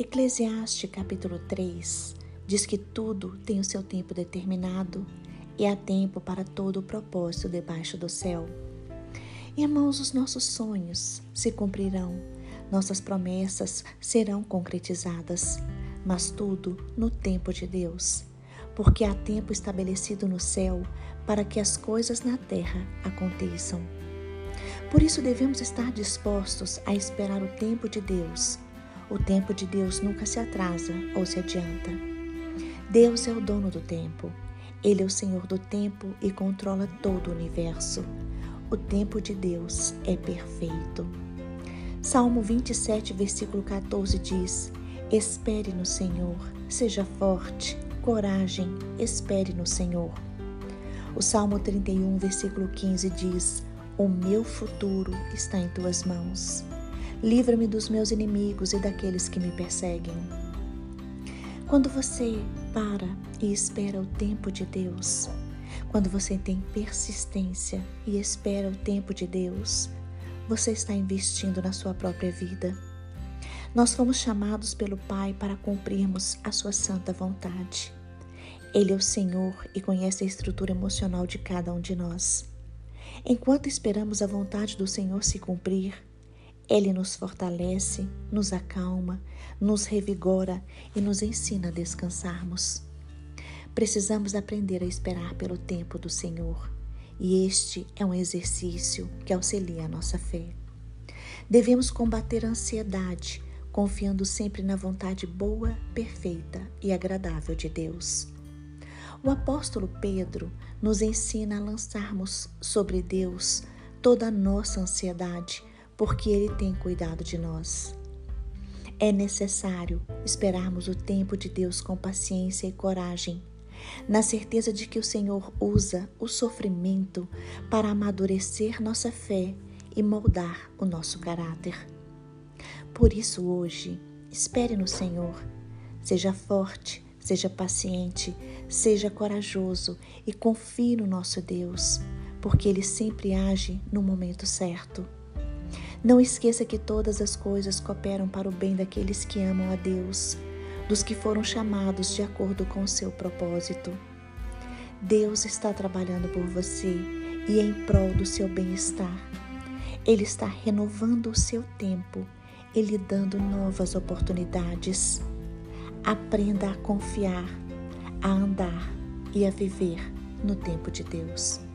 Eclesiastes capítulo 3 diz que tudo tem o seu tempo determinado e há tempo para todo o propósito debaixo do céu. Irmãos, os nossos sonhos se cumprirão, nossas promessas serão concretizadas, mas tudo no tempo de Deus, porque há tempo estabelecido no céu para que as coisas na terra aconteçam. Por isso devemos estar dispostos a esperar o tempo de Deus. O tempo de Deus nunca se atrasa ou se adianta. Deus é o dono do tempo. Ele é o Senhor do tempo e controla todo o universo. O tempo de Deus é perfeito. Salmo 27, versículo 14 diz: Espere no Senhor, seja forte, coragem, espere no Senhor. O Salmo 31, versículo 15 diz: O meu futuro está em tuas mãos. Livra-me dos meus inimigos e daqueles que me perseguem. Quando você para e espera o tempo de Deus, quando você tem persistência e espera o tempo de Deus, você está investindo na sua própria vida. Nós fomos chamados pelo Pai para cumprirmos a sua santa vontade. Ele é o Senhor e conhece a estrutura emocional de cada um de nós. Enquanto esperamos a vontade do Senhor se cumprir, ele nos fortalece, nos acalma, nos revigora e nos ensina a descansarmos. Precisamos aprender a esperar pelo tempo do Senhor, e este é um exercício que auxilia a nossa fé. Devemos combater a ansiedade, confiando sempre na vontade boa, perfeita e agradável de Deus. O apóstolo Pedro nos ensina a lançarmos sobre Deus toda a nossa ansiedade porque Ele tem cuidado de nós. É necessário esperarmos o tempo de Deus com paciência e coragem, na certeza de que o Senhor usa o sofrimento para amadurecer nossa fé e moldar o nosso caráter. Por isso, hoje, espere no Senhor, seja forte, seja paciente, seja corajoso e confie no nosso Deus, porque Ele sempre age no momento certo. Não esqueça que todas as coisas cooperam para o bem daqueles que amam a Deus, dos que foram chamados de acordo com o seu propósito. Deus está trabalhando por você e em prol do seu bem-estar. Ele está renovando o seu tempo e lhe dando novas oportunidades. Aprenda a confiar, a andar e a viver no tempo de Deus.